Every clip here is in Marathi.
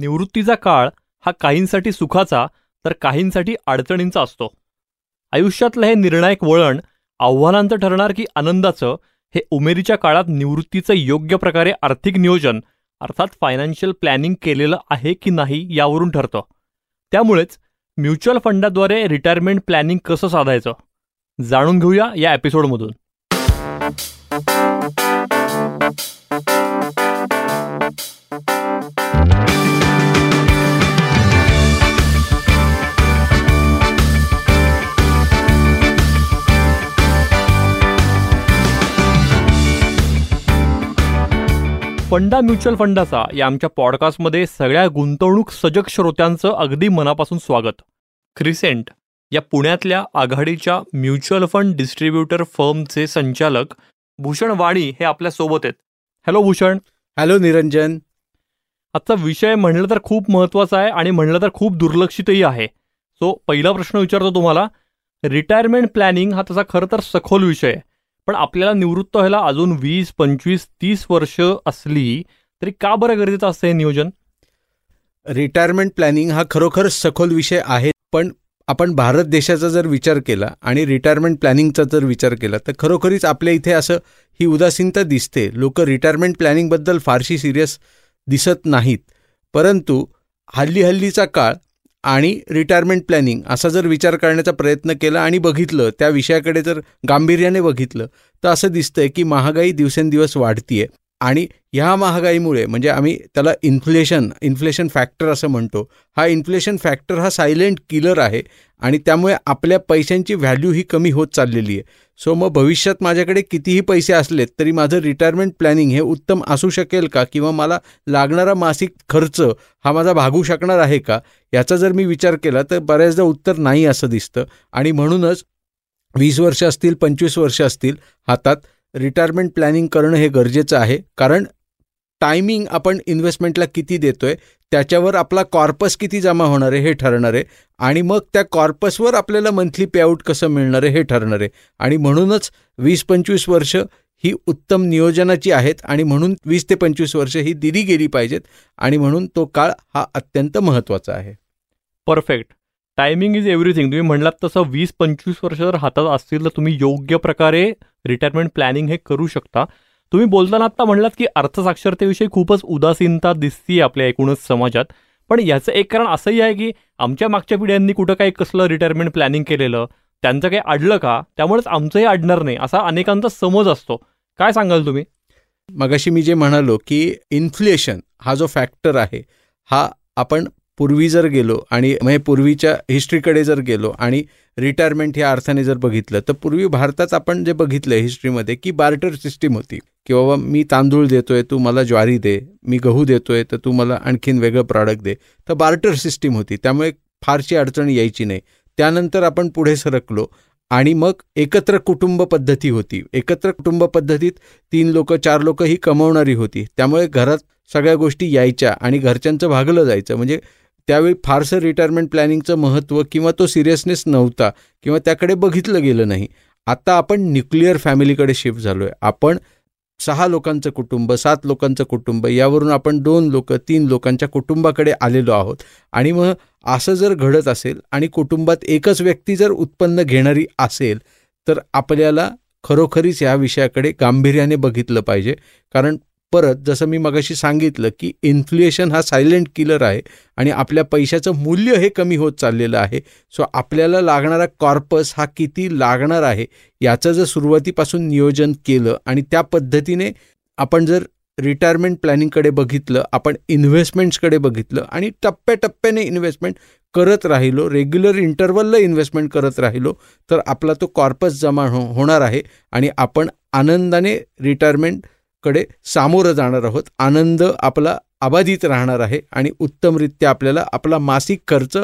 निवृत्तीचा काळ हा काहींसाठी सुखाचा तर काहींसाठी अडचणींचा असतो. आयुष्यातलं हे निर्णायक वळण आव्हानांचं ठरणार की आनंदाचं हे उमेरीच्या काळात निवृत्तीचं योग्य प्रकारे आर्थिक नियोजन अर्थात फायनान्शियल प्लॅनिंग केलेलं आहे की नाही यावरून ठरतं. त्यामुळेच म्युच्युअल फंडाद्वारे रिटायरमेंट प्लॅनिंग कसं साधायचं? जाणून घेऊया या एपिसोडमधून फंडा म्युच्युअल फंडाचा या आमच्या पॉडकास्टमध्ये सगळ्या गुंतवणूक सजग श्रोत्यांचं अगदी मनापासून स्वागत. क्रिसेंट या पुण्यातल्या आघाडीच्या म्युच्युअल फंड डिस्ट्रीब्युटर फर्मचे संचालक भूषण वाणी हे आपल्यासोबत आहेत. हॅलो भूषण. हॅलो निरंजन. आजचा विषय म्हणलं तर खूप महत्त्वाचा आहे आणि म्हणलं तर खूप दुर्लक्षितही आहे. सो पहिला प्रश्न विचारतो तुम्हाला. रिटायरमेंट प्लॅनिंग हा तसा खरं तर सखोल विषय आहे. पण आपल्याला निवृत्त व्हायला अजून वीस पंचवीस तीस वर्ष असली तरी का बरं गरजेचं असतं हे नियोजन? रिटायरमेंट प्लॅनिंग हा खरोखर सखोल विषय आहे पण आपण भारत देशाचा जर विचार केला आणि रिटायरमेंट प्लॅनिंगचा जर विचार केला तर खरोखरीच आपल्या इथे असं ही उदासीनता दिसते. लोक रिटायरमेंट प्लॅनिंगबद्दल फारशी सिरियस दिसत नाहीत. परंतु हल्ली हल्लीचा काळ आणि रिटायरमेंट प्लॅनिंग असा जर विचार करण्याचा प्रयत्न केला आणि बघितलं त्या विषयाकडे जर गांभीर्याने बघितलं तर असं दिसतंय की महागाई दिवसेंदिवस वाढतीये. आणि ह्या महागाईमुळे म्हणजे आम्ही त्याला इन्फ्लेशन इन्फ्लेशन फॅक्टर असं म्हणतो. हा इन्फ्लेशन फॅक्टर हा सायलेंट किलर आहे आणि त्यामुळे आपल्या पैशांची व्हॅल्यू ही कमी होत चाललेली आहे. सो मग भविष्यात माझ्याकडे कितीही पैसे असलेत तरी माझं रिटायरमेंट प्लॅनिंग हे उत्तम असू शकेल का? किंवा मला लागणारा मासिक खर्च हा माझा भागू शकणार आहे का? याचा जर मी विचार केला तर बऱ्याचदा उत्तर नाही असं दिसतं. आणि म्हणूनच वीस वर्ष असतील पंचवीस वर्ष असतील हातात रिटायरमेंट प्लॅनिंग करणं हे गरजेचं आहे. कारण टायमिंग आपण इन्व्हेस्टमेंटला किती देतोय त्याच्यावर आपला कॉर्पस किती जमा होणार आहे हे ठरणार आहे. आणि मग त्या कॉर्पसवर आपल्याला मंथली पेआउट कसं मिळणार आहे हे ठरणार आहे. आणि म्हणूनच वीस पंचवीस वर्ष ही उत्तम नियोजनाची आहेत आणि म्हणून वीस ते पंचवीस वर्ष ही दिली गेली पाहिजेत. आणि म्हणून तो काळ हा अत्यंत महत्त्वाचा आहे. परफेक्ट टायमिंग इज एव्हरीथिंग तुम्ही म्हणलात तसं वीस पंचवीस वर्ष जर हातात असतील तर तुम्ही योग्य प्रकारे रिटायरमेंट प्लॅनिंग हे करू शकता. तुम्ही बोलताना आता म्हणलात की अर्थसाक्षरतेविषयी खूपच उदासीनता दिसतीये आपल्या एकूणच समाजात. पण याचं एक कारण असंही आहे की आमच्या मागच्या पिढ्यांनी कुठं काही कसलं रिटायरमेंट प्लॅनिंग केलेलं त्यांचं काही अडलं का? त्यामुळेच आमचंही अडणार नाही असा अनेकांचा समज असतो. काय सांगाल तुम्ही? मगाशी मी जे म्हणालो की इन्फ्लेशन हा जो फॅक्टर आहे हा आपण पूर्वी जर गेलो आणि म्हणजे पूर्वीच्या हिस्ट्रीकडे जर गेलो आणि रिटायरमेंट ह्या अर्थाने जर बघितलं तर पूर्वी भारतात आपण जे बघितलं हिस्ट्रीमध्ये की बार्टर सिस्टीम होती. की बाबा मी तांदूळ देतोय तू मला ज्वारी दे मी गहू देतोय तर तू मला आणखीन वेगळं प्रॉडक्ट दे. तर बार्टर सिस्टीम होती. त्यामुळे फारशी अडचण यायची नाही. त्यानंतर आपण पुढे सरकलो आणि मग एकत्र कुटुंब पद्धती होती. एकत्र कुटुंब पद्धतीत तीन लोक चार लोक ही कमवणारी होती. त्यामुळे घरात सगळ्या गोष्टी यायच्या आणि घरच्यांचं भागलं जायचं. म्हणजे त्यावेळी फारसं रिटायरमेंट प्लॅनिंगचं महत्त्व किंवा तो सिरियसनेस नव्हता किंवा त्याकडे बघितलं गेलं नाही. आता आपण न्यूक्लिअर फॅमिलीकडे शिफ्ट झालो आहे आपण सहा लोकांचं कुटुंब सात लोकांचं कुटुंब यावरून आपण दोन लोक तीन लोकांच्या कुटुंबाकडे आलेलो आहोत. आणि मग असं जर घडत असेल आणि कुटुंबात एकच व्यक्ती जर उत्पन्न घेणारी असेल तर आपल्याला खरोखरीच या विषयाकडे गांभीर्याने बघितलं पाहिजे. कारण परत जसं मी मगाशी सांगितलं की इन्फ्लुएशन हा सायलेंट किलर आहे आणि आपल्या पैशाचं मूल्य हे कमी होत चाललेलं आहे. सो आपल्याला लागणारा कॉर्पस हा किती लागणार आहे याचं जर सुरुवातीपासून नियोजन केलं आणि त्या पद्धतीने आपण जर रिटायरमेंट प्लॅनिंगकडे बघितलं आपण इन्व्हेस्टमेंट्सकडे बघितलं आणि टप्प्याटप्प्याने इन्व्हेस्टमेंट करत राहिलो रेग्युलर इंटरवलला इन्व्हेस्टमेंट करत राहिलो तर आपला तो कॉर्पस जमा हो होणार आहे आणि आपण आनंदाने रिटायरमेंट कडे सामोरं जाणार आहोत. आनंद आपला अबाधित राहणार आहे आणि उत्तमरित्या आपल्याला आपला मासिक खर्च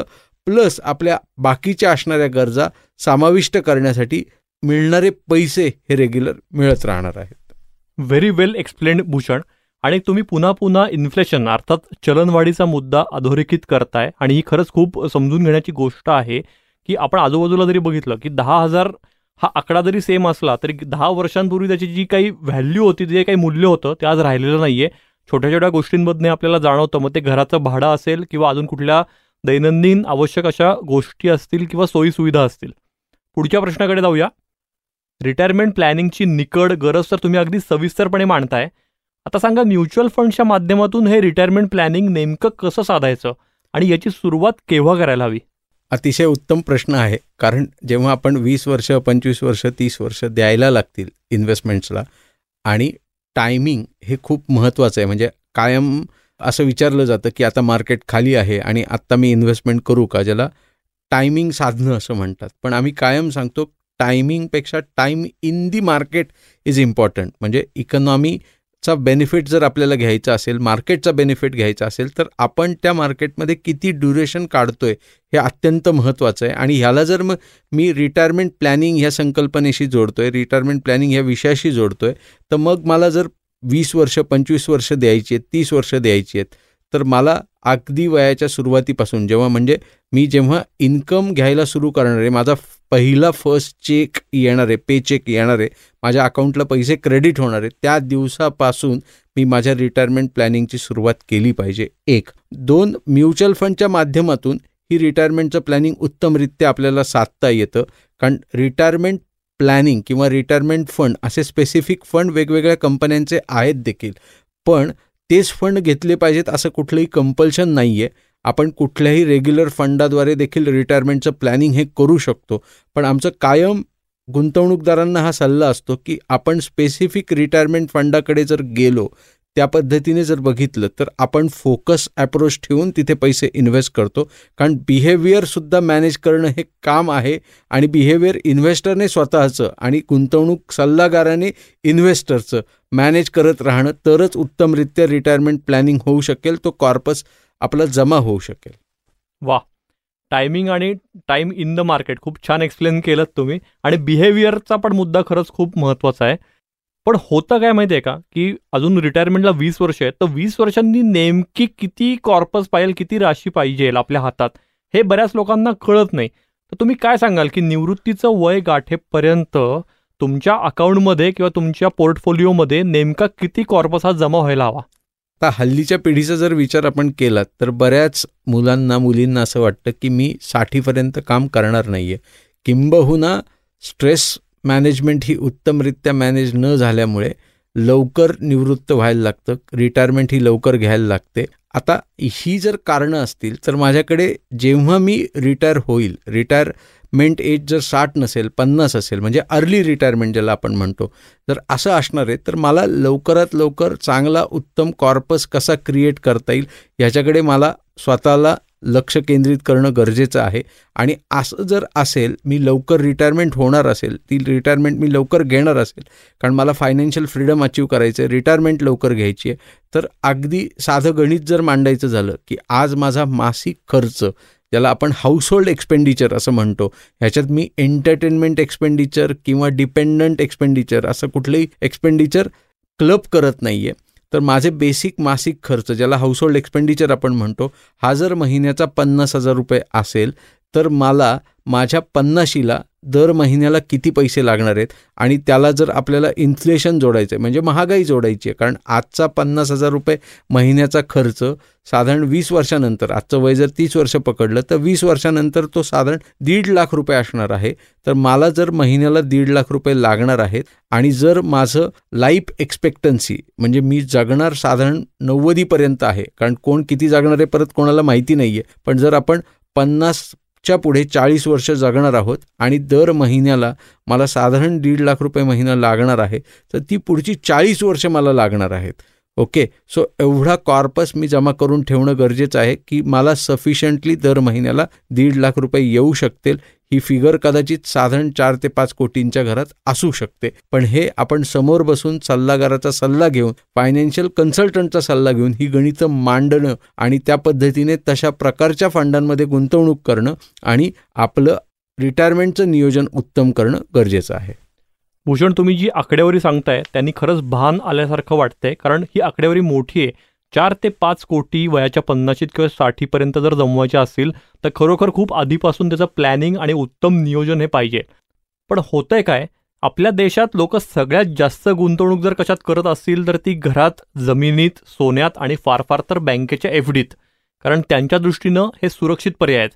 प्लस आपल्या बाकीच्या असणाऱ्या गरजा समाविष्ट करण्यासाठी मिळणारे पैसे हे रेग्युलर मिळत राहणार आहेत. Very well explained Bhushan. आणि तुम्ही पुन्हा पुन्हा इन्फ्लेशन अर्थात चलनवाढीचा मुद्दा अधोरेखित करताय आणि ही खरंच खूप समजून घेण्याची गोष्ट आहे की आपण आजूबाजूला जरी बघितलं की दहा हजार हा आकडा जरी सेम असला तरी दहा वर्षांपूर्वी त्याची जी काही व्हॅल्यू होती जे काही मूल्य होतं ते आज राहिलेलं नाहीये. छोट्या छोट्या गोष्टींमधने आपल्याला जाणवतं. मग ते घराचं भाडं असेल किंवा अजून कुठल्या दैनंदिन आवश्यक अशा गोष्टी असतील किंवा सोयीसुविधा असतील. पुढच्या प्रश्नाकडे जाऊया. रिटायरमेंट प्लॅनिंगची निकड गरज तर तुम्ही अगदी सविस्तरपणे मांडताय. आता सांगा म्युच्युअल फंडच्या माध्यमातून हे रिटायरमेंट प्लॅनिंग नेमकं कसं साधायचं? आणि याची सुरुवात केव्हा करायला हवी? अतिशय उत्तम प्रश्न आहे. कारण जेव्हा आपण वीस वर्ष पंचवीस वर्ष तीस वर्ष द्यायला लागतील इन्व्हेस्टमेंट्सला आणि टायमिंग हे खूप महत्त्वाचं आहे. म्हणजे कायम असं विचारलं जातं की आता मार्केट खाली आहे आणि आत्ता मी इन्व्हेस्टमेंट करू का? ज्याला टायमिंग साधणं असं म्हणतात. पण आम्ही कायम सांगतो टायमिंगपेक्षा time in the market is important म्हणजे इकॉनॉमी चा बेनिफिट जर आपल्याला घ्यायचा असेल मार्केटचा बेनिफिट घ्यायचा असेल तर आपण त्या मार्केटमध्ये किती ड्युरेशन काढतोय हे अत्यंत महत्त्वाचं आहे. आणि ह्याला जर मग मी रिटायरमेंट प्लॅनिंग ह्या संकल्पनेशी जोडतोय रिटायरमेंट प्लॅनिंग ह्या विषयाशी जोडतोय तर मग मला जर वीस वर्ष पंचवीस वर्ष द्यायची आहेत तीस वर्ष द्यायची आहेत तर मला अगदी वयाच्या सुरुवातीपासून जेव्हा म्हणजे मी जेव्हा इन्कम घ्यायला सुरू करणार आहे माझा पहिला फर्स्ट चेक येणार आहे पे चेक येणार आहे माझ्या अकाउंटला पैसे क्रेडिट होणार आहे त्या दिवसापासून मी माझ्या रिटायरमेंट प्लॅनिंगची सुरुवात केली पाहिजे. एक. दोन म्युच्युअल फंडच्या माध्यमातून ही रिटायरमेंटचं प्लॅनिंग उत्तमरित्या आपल्याला साधता येतं. कारण रिटायरमेंट प्लॅनिंग किंवा रिटायरमेंट फंड असे स्पेसिफिक फंड वेगवेगळ्या कंपन्यांचे आहेत देखील. पण तेच फंड घेतले पाहिजेत असं कुठलंही कंपल्शन नाही आहे आपण कुठल्याही रेग्युलर फंडाद्वारे देखील रिटायरमेंटचं प्लॅनिंग हे करू शकतो. पण आमचं कायम गुंतवणूकदारांना हा सल्ला असतो की आपण स्पेसिफिक रिटायरमेंट फंडाकडे जर गेलो त्या पद्धतीने जर बघितलं तर आपण फोकस ॲप्रोच ठेवून तिथे पैसे इन्व्हेस्ट करतो. कारण बिहेवियरसुद्धा मॅनेज करणं हे काम आहे आणि बिहेवियर इन्व्हेस्टरने स्वतःचं आणि गुंतवणूक सल्लागाराने इन्व्हेस्टरचं मॅनेज करत राहणं तरच उत्तमरित्या रिटायरमेंट प्लॅनिंग होऊ शकेल. तो कॉर्पस आपला जमा होऊ शकेल. वा. टायमिंग आणि टाईम इन द मार्केट खूप छान एक्सप्लेन केलं तुम्ही. आणि बिहेवियरचा पण मुद्दा खरंच खूप महत्त्वाचा आहे. पण होतं काय माहिती आहे का? की अजून रिटायरमेंटला वीस वर्ष आहेत. तर वीस वर्षांनी नेमकी किती कॉर्पस पाहिजे किती राशी पाहिजे आपल्या हातात हे बऱ्याच लोकांना कळत नाही. तर तुम्ही काय सांगाल की निवृत्तीचं वय गाठेपर्यंत तुमच्या अकाउंटमध्ये किंवा तुमच्या पोर्टफोलिओमध्ये नेमका किती कॉर्पस हा जमा व्हायला हवा? आता हल्लीच्या पिढीचा जर विचार आपण केला तर बऱ्याच मुलांना मुलींना असं वाटतं की मी साठीपर्यंत काम करणार नाही आहे किंबहुना स्ट्रेस मॅनेजमेंट ही उत्तमरित्या मॅनेज न झाल्यामुळे लवकर निवृत्त व्हायला लागतं रिटायरमेंट ही लवकर घ्यायला लागते. आता ही जर कारणं असतील तर माझ्याकडे जेव्हा मी रिटायर होईल रिटायर मेंट एज जर साठ नसेल पन्नास असेल म्हणजे अर्ली रिटायरमेंट ज्याला आपण म्हणतो जर असं असणार आहे तर मला लवकरात लवकर चांगला उत्तम कॉर्पस कसा क्रिएट करता येईल ह्याच्याकडे मला स्वतःला लक्ष केंद्रित करणं गरजेचं आहे. आणि असं जर असेल मी लवकर रिटायरमेंट होणार असेल ती रिटायरमेंट मी लवकर घेणार असेल कारण मला फायनान्शियल फ्रीडम अचीव करायचं आहे रिटायरमेंट लवकर घ्यायची आहे तर अगदी साधं गणित जर मांडायचं झालं की आज माझा मासिक खर्च ज्याला आपण हाऊसहोल्ड एक्सपेंडिचर असं म्हणतो. ह्याच्यात मी एंटरटेनमेंट एक्सपेंडिचर किंवा डिपेंडंट एक्सपेंडिचर असं कुठलंही एक्सपेंडिचर क्लब करत नाही आहे तर माझे बेसिक मासिक खर्च ज्याला हाऊसहोल्ड एक्सपेंडिचर आपण म्हणतो हा जर महिन्याचा पन्नास हजार रुपये असेल तर मला माझ्या पन्नाशीला दर महिन्याला किती पैसे लागणार आहेत आणि त्याला जर आपल्याला इन्फ्लेशन जोडायचं आहे म्हणजे महागाई जोडायची आहे कारण आजचा पन्नास हजार रुपये महिन्याचा खर्च साधारण वीस वर्षानंतर आजचं वय जर तीस वर्ष पकडलं तर वीस वर्षानंतर तो साधारण दीड लाख रुपये असणार आहे. तर मला जर महिन्याला दीड लाख रुपये लागणार आहेत आणि जर माझं लाईफ एक्सपेक्टन्सी म्हणजे मी जगणार साधारण नव्वदीपर्यंत आहे कारण कोण किती जगणार आहे परत कोणाला माहिती नाही आहे पण जर आपण पन्नास च्या पुढे चाळीस वर्ष जगणार आहोत आणि दर महिन्याला मला साधारण दीड लाख रुपये महिना लागणार आहे तर ती पुढची चाळीस वर्ष मला लागणार आहेत. ओके. सो एवढा कॉर्पस मी जमा करून ठेवणं गरजेचं आहे की मला सफिशियंटली दर महिन्याला दीड लाख रुपये येऊ शकतील. ही फिगर कदाचित साधारण चार ते पाच कोटींच्या घरात असू शकते. पण हे आपण समोर बसून सल्लागाराचा सल्ला घेऊन फायनान्शियल कन्सल्टंटचा सल्ला घेऊन ही गणितं मांडणं आणि त्या पद्धतीने तशा प्रकारच्या फंडांमध्ये गुंतवणूक करणं आणि आपलं रिटायरमेंटचं नियोजन उत्तम करणं गरजेचं आहे. भूषण तुम्ही जी आकडेवारी सांगताय त्यांनी खरंच भान आल्यासारखं वाटतंय कारण ही आकडेवारी मोठी आहे. चार ते पाच कोटी वयाच्या पन्नाशीत किंवा साठीपर्यंत जर जमवायच्या असतील तर खरोखर खूप आधीपासून त्याचं प्लॅनिंग आणि उत्तम नियोजन हे पाहिजे. पण होतंय काय? आपल्या देशात लोक सगळ्यात जास्त गुंतवणूक जर कशात करत असतील तर ती घरात जमिनीत सोन्यात आणि फार फार तर बँकेच्या एफ डीत. कारण त्यांच्या दृष्टीनं हे सुरक्षित पर्याय आहेत.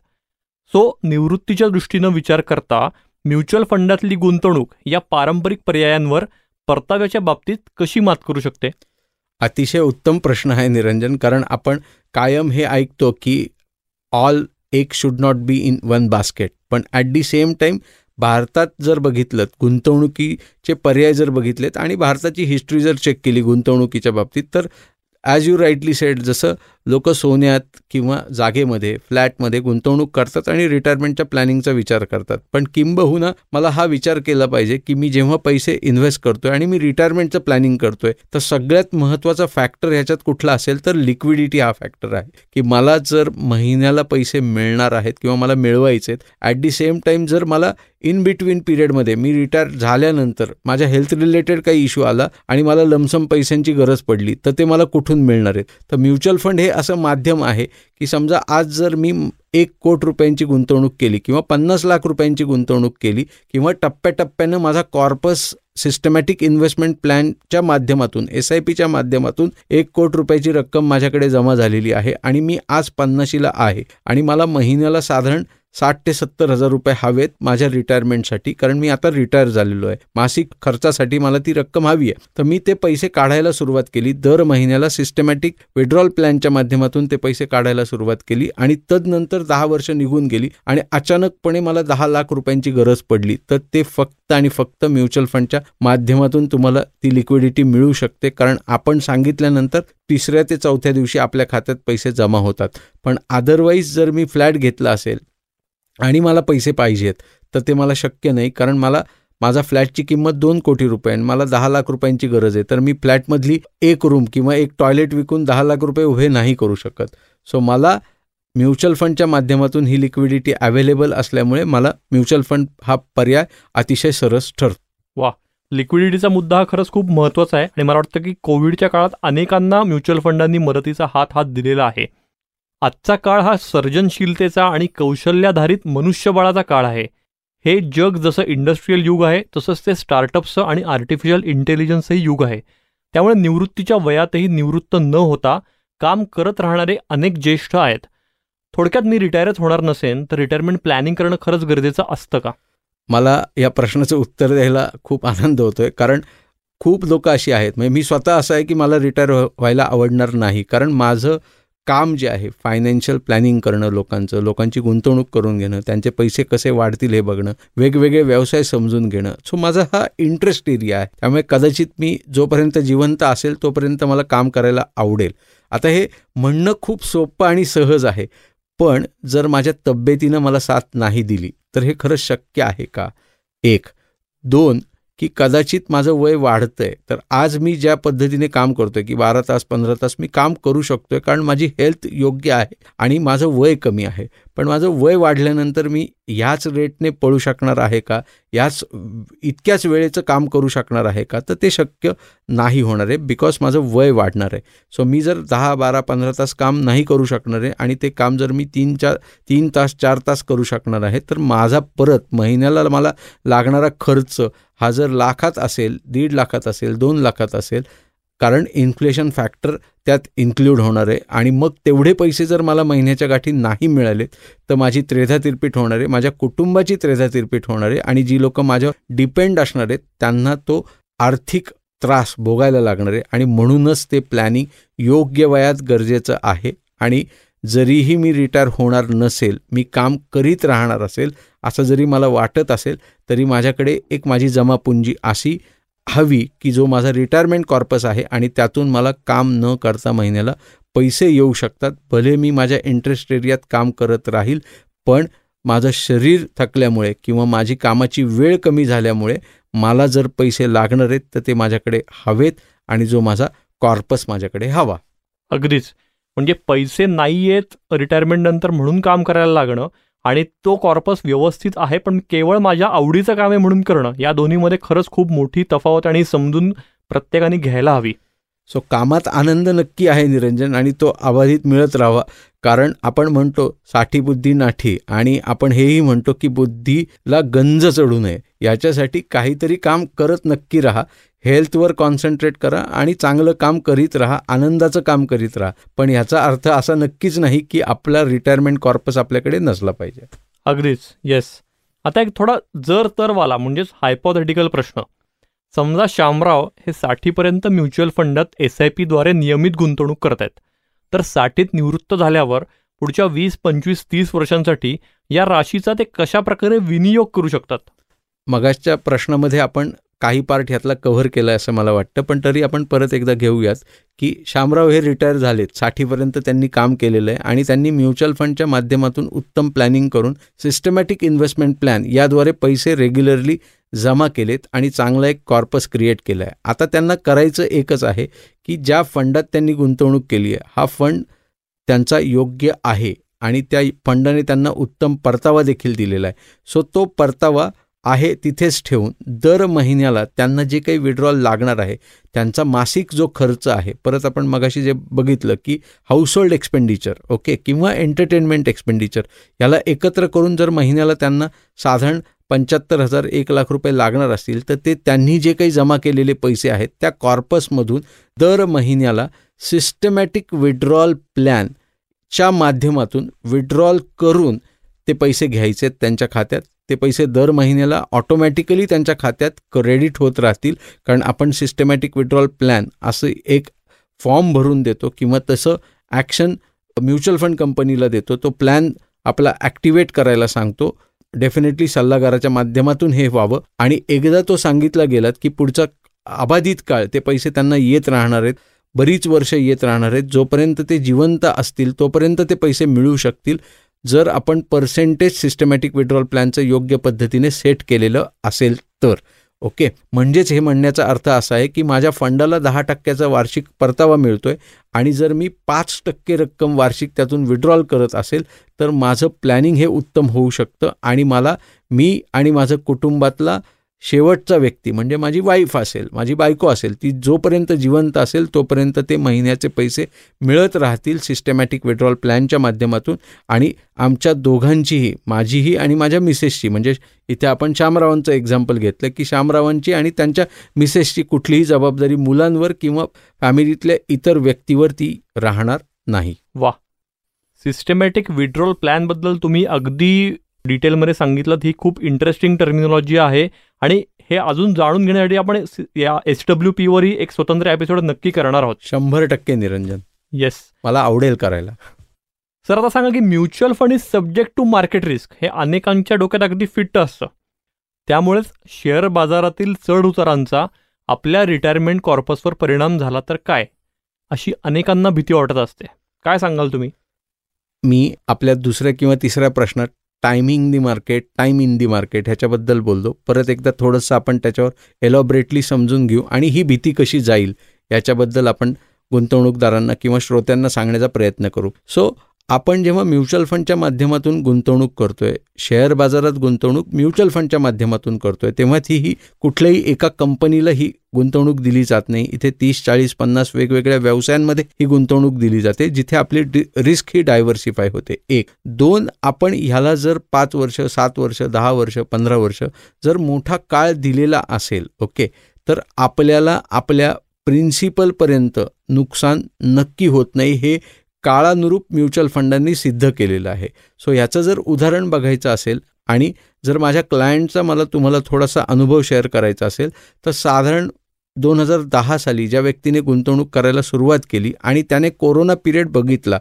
सो निवृत्तीच्या दृष्टीनं विचार करता म्युच्युअल फंडातली गुंतवणूक या पारंपरिक पर्यायांवर परताव्याच्या बाबतीत कशी मात करू शकते? अतिशय उत्तम प्रश्न आहे निरंजन कारण आपण कायम हे ऐकतो की all egg should not be in one basket पण ॲट दी सेम टाईम भारतात जर बघितलं गुंतवणुकीचे पर्याय जर बघितलेत आणि भारताची हिस्ट्री जर चेक केली गुंतवणुकीच्या बाबतीत तर ॲज यू राईटली सेड जसं लोक सोन्यात किंवा जागेमध्ये फ्लॅटमध्ये गुंतवणूक करतात आणि रिटायरमेंटच्या प्लॅनिंगचा विचार करतात. पण किंबहुना मला हा विचार केला पाहिजे की मी जेव्हा पैसे इन्व्हेस्ट करतोय आणि मी रिटायरमेंटचं प्लॅनिंग करतोय तर सगळ्यात महत्त्वाचा फॅक्टर ह्याच्यात कुठला असेल तर लिक्विडिटी हा फॅक्टर आहे. की मला जर महिन्याला पैसे मिळणार आहेत किंवा मला मिळवायचे आहेत ॲट दी सेम टाईम जर मला इन बिटवीन पिरियडमध्ये मी रिटायर झाल्यानंतर माझ्या हेल्थ रिलेटेड काही इश्यू आला आणि मला लमसम पैशांची गरज पडली तर ते मला कुठून मिळणार आहेत? तर म्युच्युअल फंड हे असं माध्यम आहे की समजा आज जर मी एक कोट रुपयांची गुंतवणूक केली किंवा पन्नास लाख रुपयांची गुंतवणूक केली किंवा टप्प्याटप्प्यानं माझा कॉर्पस सिस्टमॅटिक इन्व्हेस्टमेंट प्लॅनच्या माध्यमातून एस आय पीच्या माध्यमातून एक कोट रुपयाची रक्कम माझ्याकडे जमा झालेली आहे आणि मी आज पन्नाशीला आहे आणि मला महिन्याला साधारण साठ ते सत्तर हजार रुपये हवेत माझ्या रिटायरमेंटसाठी कारण मी आता रिटायर झालेलो आहे. मासिक खर्चासाठी मला ती रक्कम हवी आहे. तर मी ते पैसे काढायला सुरुवात केली. दर महिन्याला सिस्टमॅटिक विड्रॉल प्लॅनच्या माध्यमातून ते पैसे काढायला सुरुवात केली आणि तदनंतर दहा वर्ष निघून गेली आणि अचानकपणे मला दहा लाख रुपयांची गरज पडली. तर ते फक्त आणि फक्त म्युच्युअल फंडच्या माध्यमातून तुम्हाला ती लिक्विडिटी मिळू शकते कारण आपण सांगितल्यानंतर तिसऱ्या ते चौथ्या दिवशी आपल्या खात्यात पैसे जमा होतात. पण अदरवाईज जर मी फ्लॅट घेतला असेल आणि मला पैसे पाहिजेत तर ते मला शक्य नाही कारण मला माझा फ्लॅटची किंमत दोन कोटी रुपये आणि मला दहा लाख रुपयांची गरज आहे तर मी फ्लॅटमधली एक रूम किंवा एक टॉयलेट विकून दहा लाख रुपये उभे नाही करू शकत. सो मला म्युच्युअल फंडच्या माध्यमातून ही लिक्विडिटी अवेलेबल असल्यामुळे मला म्युच्युअल फंड हा पर्याय अतिशय सरस ठरतो. वा लिक्विडिटीचा मुद्दा हा खरंच खूप महत्त्वाचा आहे आणि मला वाटतं की कोविडच्या काळात अनेकांना म्युच्युअल फंडांनी मदतीचा हात हात दिलेला आहे. आजचा काळ हा सर्जनशीलतेचा आणि कौशल्याधारित मनुष्यबळाचा काळ आहे. हे जग जसं इंडस्ट्रीयल युग आहे तसंच ते स्टार्टअप्सचं आणि आर्टिफिशियल इंटेलिजन्सही युग आहे. त्यामुळे निवृत्तीच्या वयातही निवृत्त न होता काम करत राहणारे अनेक ज्येष्ठ आहेत. थोडक्यात मी रिटायरच होणार नसेन तर रिटायरमेंट प्लॅनिंग करणं खरंच गरजेचं असतं का? मला या प्रश्नाचं उत्तर द्यायला खूप आनंद होतोय. कारण खूप लोक अशी आहेत. म्हणजे मी स्वतः असं आहे की मला रिटायर व्हायला आवडणार नाही. कारण माझं काम जे आहे फायनान्शियल प्लॅनिंग करणं लोकांचं लोकांची गुंतवणूक करून घेणं त्यांचे पैसे कसे वाढतील हे बघणं वेगवेगळे व्यवसाय समजून घेणं. सो माझा हा इंटरेस्ट एरिया आहे. त्यामुळे कदाचित मी जोपर्यंत जिवंत असेल तोपर्यंत मला काम करायला आवडेल. आता हे म्हणणं खूप सोपं आणि सहज आहे पण जर माझ्या तब्येतीनं मला साथ नाही दिली तर हे खरंच शक्य आहे का? एक. दोन. की कदाचित माझं वय वाढतंय. तर आज मी ज्या पद्धतीने काम करतोय की बारा तास पंधरा तास मी काम करू शकतोय कारण माझी हेल्थ योग्य आहे आणि माझं वय कमी आहे. पण माझं वय वाढल्यानंतर मी याच रेटने पळू शकणार आहे का? याच इतक्याच वेळेचं काम करू शकणार आहे का? तर ते शक्य नाही होणार आहे बिकॉज माझं वय वाढणार आहे. सो मी जर दहा बारा पंधरा तास काम नाही करू शकणार आहे आणि ते काम जर मी तीन चार तीन तास चार तास करू शकणार आहे तर माझा परत महिन्याला मला लागणारा खर्च हा जर लाखात असेल दीड लाखात असेल दोन लाखात असेल कारण इन्फ्लेशन फॅक्टर त्यात इन्क्ल्यूड होणार आहे. आणि मग तेवढे पैसे जर मला महिन्याच्या गाठी नाही मिळाले तर माझी त्रेधा तिरपीट होणार आहे माझ्या कुटुंबाची त्रेधा तिरपीट होणार आहे आणि जी लोक माझ्यावर डिपेंड असणार आहेत त्यांना तो आर्थिक त्रास भोगायला लागणार आहे. आणि म्हणूनच ते प्लॅनिंग योग्य वयात गरजेचं आहे. आणि जरीही मी रिटायर होणार नसेल मी काम करीत राहणार असेल असं जरी मला वाटत असेल तरी माझ्याकडे एक माझी जमापुंजी अशी हवी की जो माझा रिटायरमेंट कॉर्पस आहे आणि त्यातून मला काम न करता महिन्याला पैसे येऊ शकतात. भले मी माझ्या इंटरेस्ट एरियात काम करत राहील पण माझं शरीर थकल्यामुळे किंवा माझी कामाची वेळ कमी झाल्यामुळे मला जर पैसे लागणार आहेत तर ते माझ्याकडे हवेत आणि जो माझा कॉर्पस माझ्याकडे हवा. अगदीच. म्हणजे पैसे नाही आहेत रिटायरमेंट नंतर म्हणून काम करायला लागणं आणि तो कॉर्पस व्यवस्थित आहे पण केवळ माझ्या आवडीचं काम आहे म्हणून करणं. या दोन्हीमध्ये खरंच खूप मोठी तफावत आणि समजून प्रत्येकाने घ्यायला हवी. सो कामात आनंद नक्की आहे निरंजन आणि तो अबाधित मिळत राहावा. कारण आपण म्हणतो साठी बुद्धी नाठी आणि आपण हेही म्हणतो की बुद्धीला गंज चढू नये. याच्यासाठी काहीतरी काम करत नक्की राहा. हेल्थवर कॉन्सन्ट्रेट करा आणि चांगलं काम करीत राहा आनंदाचं काम करीत राहा. पण याचा अर्थ असा नक्कीच नाही की आपला रिटायरमेंट कॉर्पस आपल्याकडे नसला पाहिजे. अगदीच. येस आता एक थोडा जर तर वाला म्हणजेच हायपोथेटिकल प्रश्न. समजा शामराव हे साठीपर्यंत म्युच्युअल फंडात एस आय पीद्वारे नियमित गुंतवणूक करत आहेत तर साठीत निवृत्त झाल्यावर पुढच्या वीस पंचवीस तीस वर्षांसाठी या राशीचा ते कशा प्रकारे विनियोग करू शकतात? मगाच्या प्रश्नामध्ये आपण काही पार्ट ह्यातला कव्हर केला असं मला वाटतं. पण तरी आपण परत एकदा घेऊयात की शामराव हे रिटायर झालेत. साठीपर्यंत त्यांनी काम केलेलं आहे आणि त्यांनी म्युच्युअल फंडच्या माध्यमातून उत्तम प्लॅनिंग करून सिस्टमॅटिक इन्व्हेस्टमेंट प्लॅन याद्वारे पैसे रेग्युलरली जमा केलेत आणि चांगला एक कॉर्पस क्रिएट केला आहे आता त्यांना करायचं एकच आहे की ज्या फंडात त्यांनी गुंतवणूक केली आहे हा फंड त्यांचा योग्य आहे आणि त्या फंडाने त्यांना उत्तम परतावा देखील दिलेला आहे. सो तो परतावा आहे तिथेच ठेवून दर महिन्याला त्यांना जे काही विड्रॉल लागणार आहे त्यांचा मासिक जो खर्च आहे परत आपण मगाशी जे बघितलं की हाऊसहोल्ड एक्सपेंडिचर ओके किंवा एंटरटेनमेंट एक्सपेंडिचर याला एकत्र करून जर महिन्याला त्यांना साधारण पंच्याहत्तर हजार एक लाख रुपये लागणार असतील तर ते त्यांनी जे काही जमा केलेले पैसे आहेत त्या कॉर्पसमधून दर महिन्याला सिस्टमॅटिक विड्रॉल प्लॅनच्या माध्यमातून विड्रॉल करून ते पैसे घ्यायचे त्यांच्या खात्यात. ते पैसे दर महिन्याला ऑटोमॅटिकली त्यांच्या खात्यात क्रेडिट होत राहतील. कारण आपण सिस्टमॅटिक विड्रॉल प्लॅन असं एक फॉर्म भरून देतो किंवा तसं ॲक्शन म्युच्युअल फंड कंपनीला देतो. तो प्लॅन आपला ॲक्टिवेट करायला सांगतो. डेफिनेटली सल्लागाराच्या माध्यमातून हे व्हावं. आणि एकदा तो सांगितला गेलात की पुढचा अबाधित काळ ते पैसे त्यांना येत राहणार आहेत. बरीच वर्ष येत राहणार आहेत. जोपर्यंत ते जिवंत असतील तोपर्यंत ते पैसे मिळू शकतील. जर आपण पर्सेंटेज सिस्टमॅटिक विड्रॉल प्लॅनचं योग्य पद्धतीने सेट केलेलं असेल तर. ओके म्हणजेच हे म्हणण्याचा अर्थ असा आहे की माझ्या फंडाला दहा टक्क्याचा वार्षिक परतावा मिळतोय आणि जर मी पाच टक्के रक्कम वार्षिक त्यातून विड्रॉल करत असेल तर माझं प्लॅनिंग हे उत्तम होऊ शकतं आणि मला मी आणि माझं कुटुंबातला शेवटचा व्यक्ती म्हणजे माझी वाईफ असेल माझी बायको असेल ती जोपर्यंत जिवंत असेल तोपर्यंत ते महिन्याचे पैसे मिळत राहतील सिस्टमॅटिक विड्रॉल प्लॅनच्या माध्यमातून आणि आमच्या दोघांचीही माझीही आणि माझ्या मिसेसची म्हणजे इथे आपण श्यामरावांचं एक्झाम्पल घेतलं की श्यामरावांची आणि त्यांच्या मिसेसची कुठलीही जबाबदारी मुलांवर किंवा फॅमिलीतल्या इतर व्यक्तीवर ती राहणार नाही. वा सिस्टमॅटिक विड्रॉल प्लॅनबद्दल तुम्ही अगदी डिटेलमध्ये सांगितलं ही खूप इंटरेस्टिंग टर्मिनॉलॉजी आहे. आणि हे अजून जाणून घेण्यासाठी आपण या एस डब्ल्यू पीवरही एक स्वतंत्र एपिसोड नक्की करणार आहोत. शंभर टक्के निरंजन. येस मला आवडेल करायला. सर आता सांगा की mutual fund is subject to market risk. हे अनेकांच्या डोक्यात अगदी फिट असतं. त्यामुळेच शेअर बाजारातील चढ उतारांचा आपल्या रिटायरमेंट कॉर्पसवर परिणाम झाला तर काय? अशी अनेकांना भीती वाटत असते. काय सांगाल तुम्ही? मी आपल्या दुसऱ्या किंवा तिसऱ्या प्रश्नात timing the market time in the market ह्याच्याबद्दल बोललो. परत एकदा थोडंसं आपण त्याच्यावर एलॉबरेटली समजून घेऊ आणि ही भीती कशी जाईल याच्याबद्दल आपण गुंतवणूकदारांना किंवा श्रोत्यांना सांगण्याचा प्रयत्न करू. सो आपण जेव्हा म्युच्युअल फंडच्या माध्यमातून गुंतवणूक करतोय शेअर बाजारात गुंतवणूक म्युच्युअल फंडच्या माध्यमातून करतोय तेव्हा ती ही कुठल्याही एका कंपनीला ही गुंतवणूक दिली जात नाही. इथे तीस चाळीस पन्नास वेगवेगळ्या व्यवसायांमध्ये ही गुंतवणूक दिली जाते जिथे आपली रिस्क ही डायव्हर्सिफाय होते. एक. दोन आपण ह्याला जर पाच वर्ष सात वर्ष दहा वर्ष पंधरा वर्ष जर मोठा काळ दिलेला असेल ओके तर आपल्याला आपल्या प्रिन्सिपलपर्यंत नुकसान नक्की होत नाही. हे काळानुरूप म्युच्युअल फंडांनी सिद्ध केलेलं आहे. सो याचं जर उदाहरण बघायचं असेल आणि जर माझ्या क्लायंटचा मला तुम्हाला थोडासा अनुभव शेअर करायचा असेल तर साधारण दोन हजार दहा साली ज्या व्यक्तीने गुंतवणूक करायला सुरुवात केली आणि त्याने कोरोना पिरियड बघितला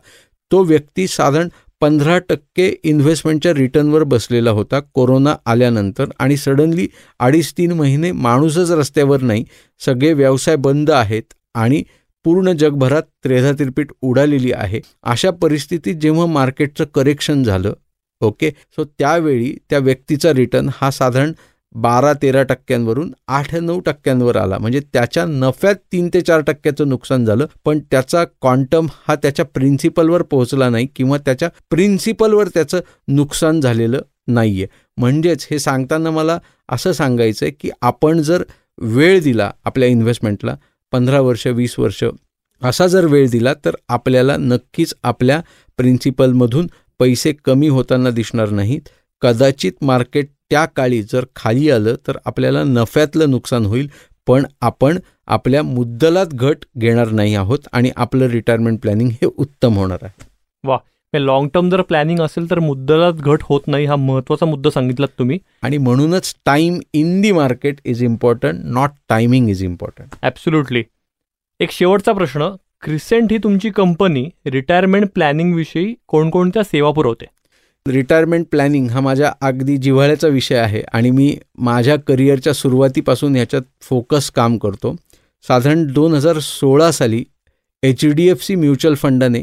तो व्यक्ती साधारण पंधरा टक्के इन्व्हेस्टमेंटच्या रिटर्नवर बसलेला होता कोरोना आल्यानंतर आणि सडनली अडीच तीन महिने माणूसच रस्त्यावर नाही सगळे व्यवसाय बंद आहेत आणि पूर्ण जगभरात त्रेधा तिरपीट उडालेली आहे. अशा परिस्थितीत जेव्हा मार्केटचं करेक्शन झालं ओके सो त्यावेळी त्या व्यक्तीचा रिटर्न हा साधारण बारा तेरा टक्क्यांवरून आठ नऊ टक्क्यांवर आला. म्हणजे त्याच्या नफ्यात तीन ते चार टक्क्याचं नुकसान झालं पण त्याचा क्वांटम हा त्याच्या प्रिन्सिपलवर पोहोचला नाही किंवा त्याच्या प्रिन्सिपलवर त्याचं नुकसान झालेलं नाही आहे म्हणजेच हे सांगताना मला असं सांगायचं आहे की आपण जर वेळ दिला आपल्या इन्व्हेस्टमेंटला पंधरा वर्ष वीस वर्ष. असा जर वेळ दिला तर आपल्याला नक्कीच आपल्या प्रिन्सिपलमधून पैसे कमी होताना दिसणार नाहीत. कदाचित मार्केट त्या काळी जर खाली आलं तर आपल्याला नफ्यातलं नुकसान होईल पण आपण आपल्या मुद्दलात घट घेणार नाही आहोत आणि आपलं रिटायरमेंट प्लॅनिंग हे उत्तम होणार आहे. वा लॉंग टर्म जर प्लॅनिंग असेल तर मुद्दलात घट होत नाही हा महत्त्वाचा मुद्दा सांगितलात तुम्ही. आणि म्हणूनच time in the market is important not timing is important absolutely एक शेवटचा प्रश्न क्रिसेंट ही तुमची कंपनी रिटायरमेंट प्लॅनिंग विषयी कोणकोणत्या सेवा पुरवते? रिटायरमेंट प्लॅनिंग हा माझ्या अगदी जिव्हाळ्याचा विषय आहे आणि मी माझ्या करिअरच्या सुरुवातीपासून ह्याच्यात फोकस काम करतो. साधारण दोन हजार सोळा साली H D F C mutual फंडाने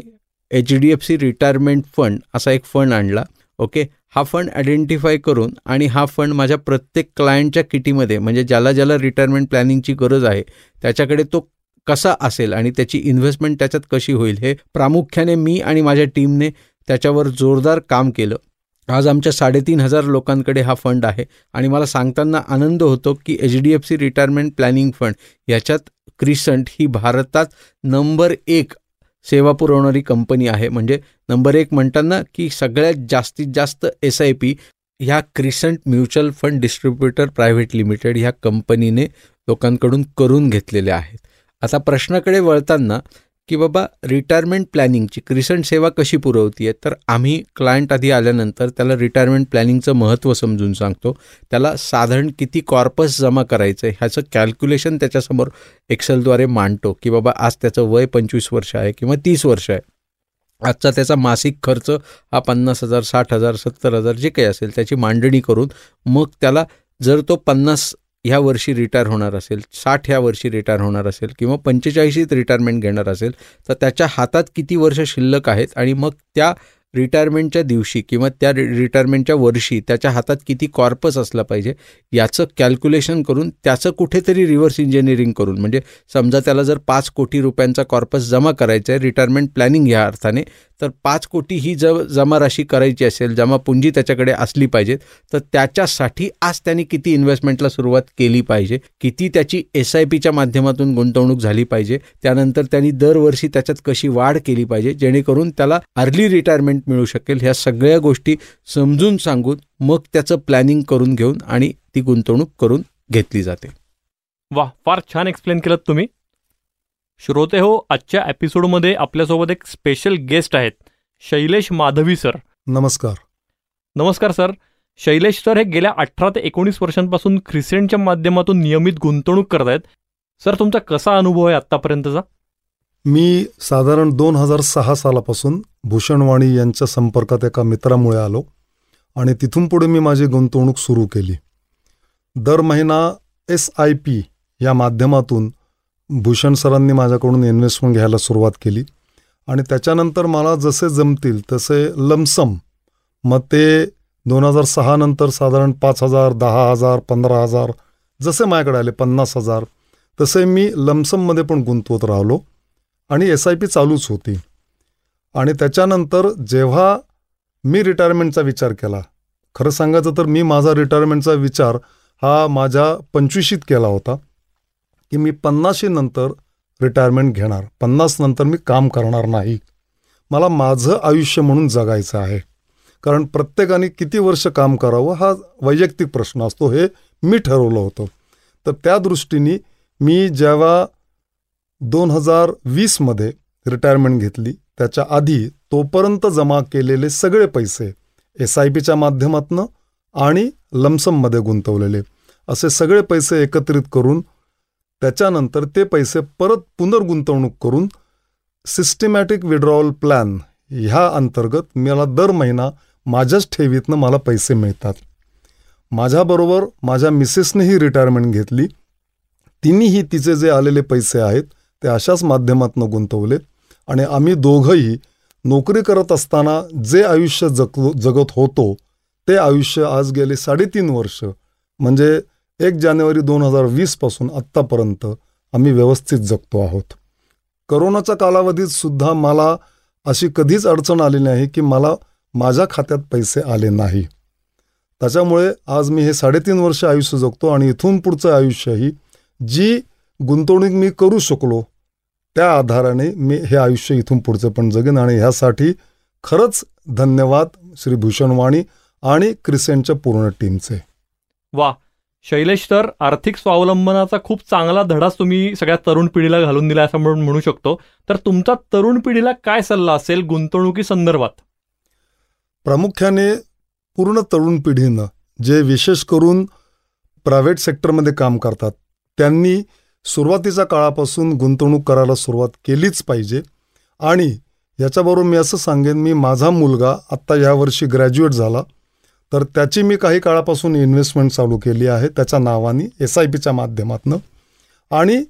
H D F C retirement fund असा एक फंड आणला ओके? हा फंड आयडेंटिफाय करून आणि हा फंड माझ्या प्रत्येक क्लायंटच्या किटीमध्ये म्हणजे ज्याला ज्याला रिटायरमेंट प्लॅनिंगची गरज आहे त्याच्याकडे तो कसा असेल आणि त्याची इन्व्हेस्टमेंट त्याच्यात कशी होईल हे प्रामुख्याने मी आणि माझ्या टीमने त्याच्यावर जोरदार काम केलं. आज आमच्या साडेतीन हजार लोकांकडे हा फंड आहे आणि मला सांगताना आनंद होतो की H D F C retirement planning fund याच्यात क्रिसंट ही भारतात नंबर एक सेवा पुरवणारी कंपनी आहे. म्हणजे नंबर एक म्हणताना की सगळ्यात जास्तीत जास्त एस आय पी ह्या Crescent mutual fund distributor private limited ह्या कंपनीने लोकांकडून करून घेतलेल्या आहेत. आता प्रश्नाकडे वळताना की बाबा रिटायरमेंट प्लॅनिंगची क्रिसंट सेवा कशी पुरवती आहे तर आम्ही क्लायंट आधी आल्यानंतर त्याला रिटायरमेंट प्लॅनिंगचं महत्त्व समजून सांगतो. त्याला साधारण किती कॉर्पस जमा करायचं आहे ह्याचं कॅल्क्युलेशन त्याच्यासमोर एक्सेलद्वारे मांडतो की बाबा आज त्याचं वय पंचवीस वर्ष आहे किंवा तीस वर्ष आहे. आजचा त्याचा मासिक खर्च हा पन्नास हजार साठ हजार सत्तर हजार जे काही असेल त्याची मांडणी करून मग त्याला जर तो पन्नास ह्या वर्षी रिटायर होणार असेल साठ ह्या वर्षी रिटायर होणार असेल किंवा पंचेचाळीशीत रिटायरमेंट घेणार असेल तर त्याच्या हातात किती वर्ष शिल्लक आहेत आणि मग त्या रिटायरमेंटच्या दिवशी किंवा त्या रिटायरमेंटच्या वर्षी त्याच्या हातात किती कॉर्पस असला पाहिजे याचं कॅल्क्युलेशन करून त्याचं कुठेतरी रिव्हर्स इंजिनिअरिंग करून म्हणजे समजा त्याला जर पाच कोटी रुपयांचा कॉर्पस जमा करायचा आहे रिटायरमेंट प्लॅनिंग ह्या अर्थाने तर पाच कोटी ही ज जमा राशी करायची असेल जमा पुंजी त्याच्याकडे असली पाहिजे तर त्याच्यासाठी आज त्यांनी किती इन्व्हेस्टमेंटला सुरुवात केली पाहिजे किती त्याची एस आय पीच्या माध्यमातून गुंतवणूक झाली पाहिजे त्यानंतर त्यांनी दरवर्षी त्याच्यात कशी वाढ केली पाहिजे जेणेकरून त्याला अर्ली रिटायरमेंट मिळू शकेल. ह्या सगळ्या गोष्टी समजून सांगून मग त्याचं प्लॅनिंग करून घेऊन आणि ती गुंतवणूक करून घेतली जाते. वा फार छान एक्सप्लेन केलं तुम्ही. श्रोते हो आजच्या एपिसोडमध्ये आपल्यासोबत एक स्पेशल गेस्ट आहेत शैलेश माधवी सर नमस्कार. नमस्कार सर शैलेश सर हे गेल्या अठरा ते एकोणीस वर्षांपासून क्रिसेंटच्या माध्यमातून नियमित गुंतवणूक करत आहेत सर तुमचा कसा अनुभव आहे आत्तापर्यंतचा? मी साधारण दोन हजार सहा सालापासून भूषणवाणी यांच्या संपर्कात एका मित्रामुळे आलो आणि तिथून पुढे मी माझी गुंतवणूक सुरू केली. दर महिना एस आय पी या माध्यमातून भूषण सरांनी माझ्याकडून इन्व्हेस्टमेंट घ्यायला सुरुवात केली आणि त्याच्यानंतर मला जसे जमतील तसे लमसम मग ते दोन हजार सहा नंतर साधारण पाच हजार दहा हजार पंधरा हजार जसे माझ्याकडे आले पन्नास हजार तसे मी लमसममध्ये पण गुंतवत राहिलो. आणि एस आय पी चालूच होती. आणि त्याच्यानंतर जेव्हा मी रिटायरमेंटचा विचार केला खरं सांगायचं तर मी माझा रिटायरमेंटचा विचार हा माझ्या पंचवीशीत केला होता की मी पन्नाशी नंतर रिटायरमेंट घेणार. पन्नास नंतर मी काम करणार नाही. मला माझं आयुष्य म्हणून जगायचं आहे. कारण प्रत्येकाने किती वर्ष काम करावं हा वैयक्तिक प्रश्न असतो हे मी ठरवलं होतं. तर त्या दृष्टीने मी जेव्हा दोन हजार वीसमध्ये रिटायरमेंट घेतली. त्याच्या आधी तोपर्यंत जमा केलेले सगळे पैसे एस आय पीच्या माध्यमातनं आणि लमसममध्ये गुंतवलेले. असे सगळे पैसे एकत्रित करून त्याच्यानंतर ते पैसे परत पुनर्गुंतवणूक करून सिस्टमॅटिक विड्रॉवल प्लॅन ह्या अंतर्गत मला दर महिना माझ्याच ठेवीतनं मला पैसे मिळतात. माझ्याबरोबर माझ्या मिसेसनेही रिटायरमेंट घेतली. तिन्हीही तिचे जे आलेले पैसे आहेत ते अशाच माध्यमातून गुंतवले आणि आम्ही दोघंही नोकरी करत असताना जे आयुष्य जगलो जगत होतो ते आयुष्य आज गेले साडेतीन वर्ष. म्हणजे एक जानेवारी दोन हजार वीसपासून आत्तापर्यंत आम्ही व्यवस्थित जगतो आहोत. करोनाच्या कालावधीत सुद्धा मला अशी कधीच अडचण आली नाही की मला माझ्या खात्यात पैसे आले नाही. त्याच्यामुळे आज मी हे साडेतीन वर्ष आयुष्य जगतो आणि इथून पुढचं आयुष्यही जी गुंतवणूक मी करू शकलो त्या आधाराने मी हे आयुष्य इथून पुढचं पण जगेन आणि ह्यासाठी खरंच धन्यवाद श्री भूषण वाणी आणि क्रिसेंटच्या पूर्ण टीमचे. वा शैलेश तर आर्थिक स्वावलंबनाचा खूप चांगला धडाच तुम्ही सगळ्या तरुण पिढीला घालून दिला असं म्हणून म्हणू शकतो. तर तुमचा तरुण पिढीला काय सल्ला असेल गुंतवणुकी संदर्भात? प्रामुख्याने पूर्ण तरुण पिढीनं जे विशेष करून प्रायव्हेट सेक्टरमध्ये काम करतात त्यांनी सुरुवातीच्या काळापासून गुंतवणूक करायला सुरुवात केलीच पाहिजे. आणि याच्याबरोबर मी असं सांगेन मी माझा मुलगा आत्ता यावर्षी ग्रॅज्युएट झाला. तर त्याची मी काही काळापासून इन्व्हेस्टमेंट चालू केली आहे. त्याच्या नावाने एस आय पीच्या माध्यमातनं. आणि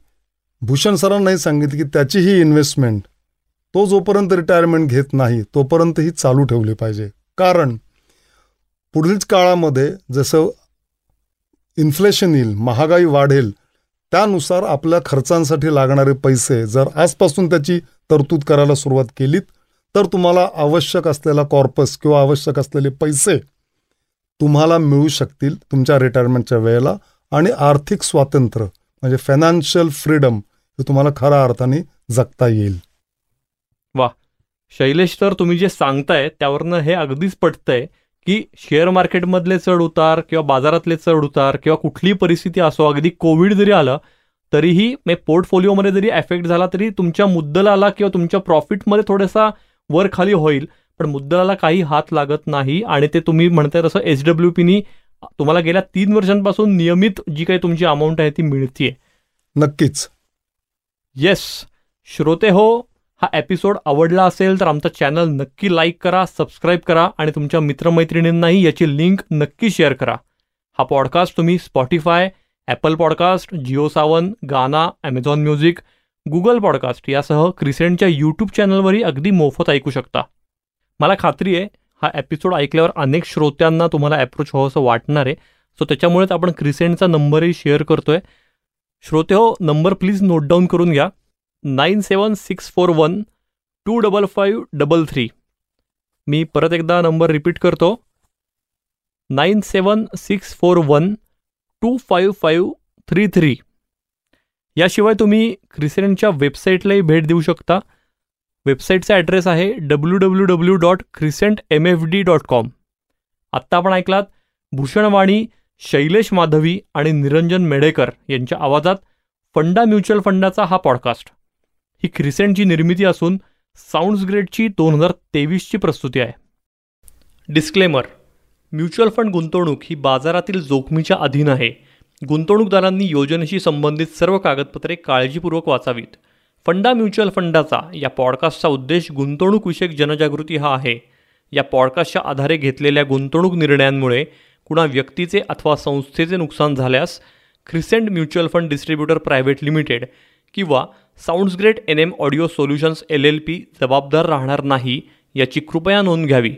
भूषण सरांनाही सांगितलं की त्याची ही इन्व्हेस्टमेंट तो जोपर्यंत रिटायरमेंट घेत नाही तोपर्यंत ही चालू ठेवली पाहिजे. कारण पुढील काळामध्ये जसं इन्फ्लेशन येईल महागाई वाढेल त्यानुसार आपल्या खर्चांसाठी लागणारे पैसे जर आजपासून त्याची तरतूद करायला सुरुवात केलीत तर तुम्हाला आवश्यक असलेला कॉर्पस किंवा आवश्यक असलेले पैसे तुम्हाला मिळू शकतील तुमच्या रिटायरमेंटच्या वेळेला. आणि आर्थिक स्वातंत्र्य म्हणजे फायनान्शियल फ्रीडम हे तुम्हाला खऱ्या अर्थाने जगता येईल. वा शैलेश तर तुम्ही जे सांगताय त्यावरनं हे अगदीच पटतंय. की शेअर मार्केटमधले चढ उतार किंवा बाजारातले चढ उतार किंवा कुठलीही परिस्थिती असो अगदी कोविड जरी आलं तरीही पोर्टफोलिओमध्ये जरी एफेक्ट झाला तरी तुमच्या मुद्दलाला किंवा तुमच्या प्रॉफिटमध्ये थोडासा वर खाली होईल. पण मुद्दलाला काही हात लागत नाही आणि ते तुम्ही म्हणताय तसं एच डब्ल्यू पीनी तुम्हाला गेल्या तीन वर्षांपासून नियमित जी काही तुमची अमाऊंट आहे ती मिळतीये. नक्कीच. येस श्रोते हो हा एपिसोड आवडला असेल तर आमचं चॅनल नक्की लाईक करा सबस्क्राईब करा आणि तुमच्या मित्रमैत्रिणींनाही याची लिंक नक्की शेअर करा. हा पॉडकास्ट तुम्ही Spotify Apple podcast Jio Saavn Gaana Amazon music Google podcast यासह क्रिसेंटच्या यूट्यूब चॅनलवरही अगदी मोफत ऐकू शकता. मला खात्री आहे हा एपिसोड ऐकल्यावर अनेक श्रोत्यांना तुम्हाला ॲप्रोच हवं असं वाटणार आहे. सो त्याच्यामुळेच आपण क्रिसेंटचा नंबरही शेअर करतो आहे श्रोते हो नंबर प्लीज नोट डाऊन करून घ्या. Nine seven six four one two double five double three. मी परत एकदा नंबर रिपीट करतो. Nine seven six four one two five five three three. याशिवाय तुम्ही क्रिसेंटच्या वेबसाईटलाही भेट देऊ शकता. वेबसाईटचा ॲड्रेस आहे W W W dot Crescent M F D dot com. आत्ता आपण ऐकलात भूषणवाणी शैलेश माधवी आणि निरंजन मेढेकर यांच्या आवाजात फंडा म्युच्युअल फंडाचा हा पॉडकास्ट. ही क्रिसेंटची निर्मिती असून साऊंड्स ग्रेडची दोन हजार तेवीसची प्रस्तुती आहे. डिस्क्लेमर म्युच्युअल फंड गुंतवणूक ही बाजारातील जोखमीच्या अधीन आहे. गुंतवणूकदारांनी योजनेशी संबंधित सर्व कागदपत्रे काळजीपूर्वक वाचावीत. फंडा म्युच्युअल फंडाचा या पॉडकास्टचा उद्देश गुंतवणूकविषयक जनजागृती हा आहे. या पॉडकास्टच्या आधारे घेतलेल्या गुंतवणूक निर्णयांमुळे कुणा व्यक्तीचे अथवा संस्थेचे नुकसान झाल्यास Crescent mutual fund distributor private limited किंवा sounds great N M audio solutions L L P जबाबदार राहणार नाही याची कृपया नोंद घ्यावी.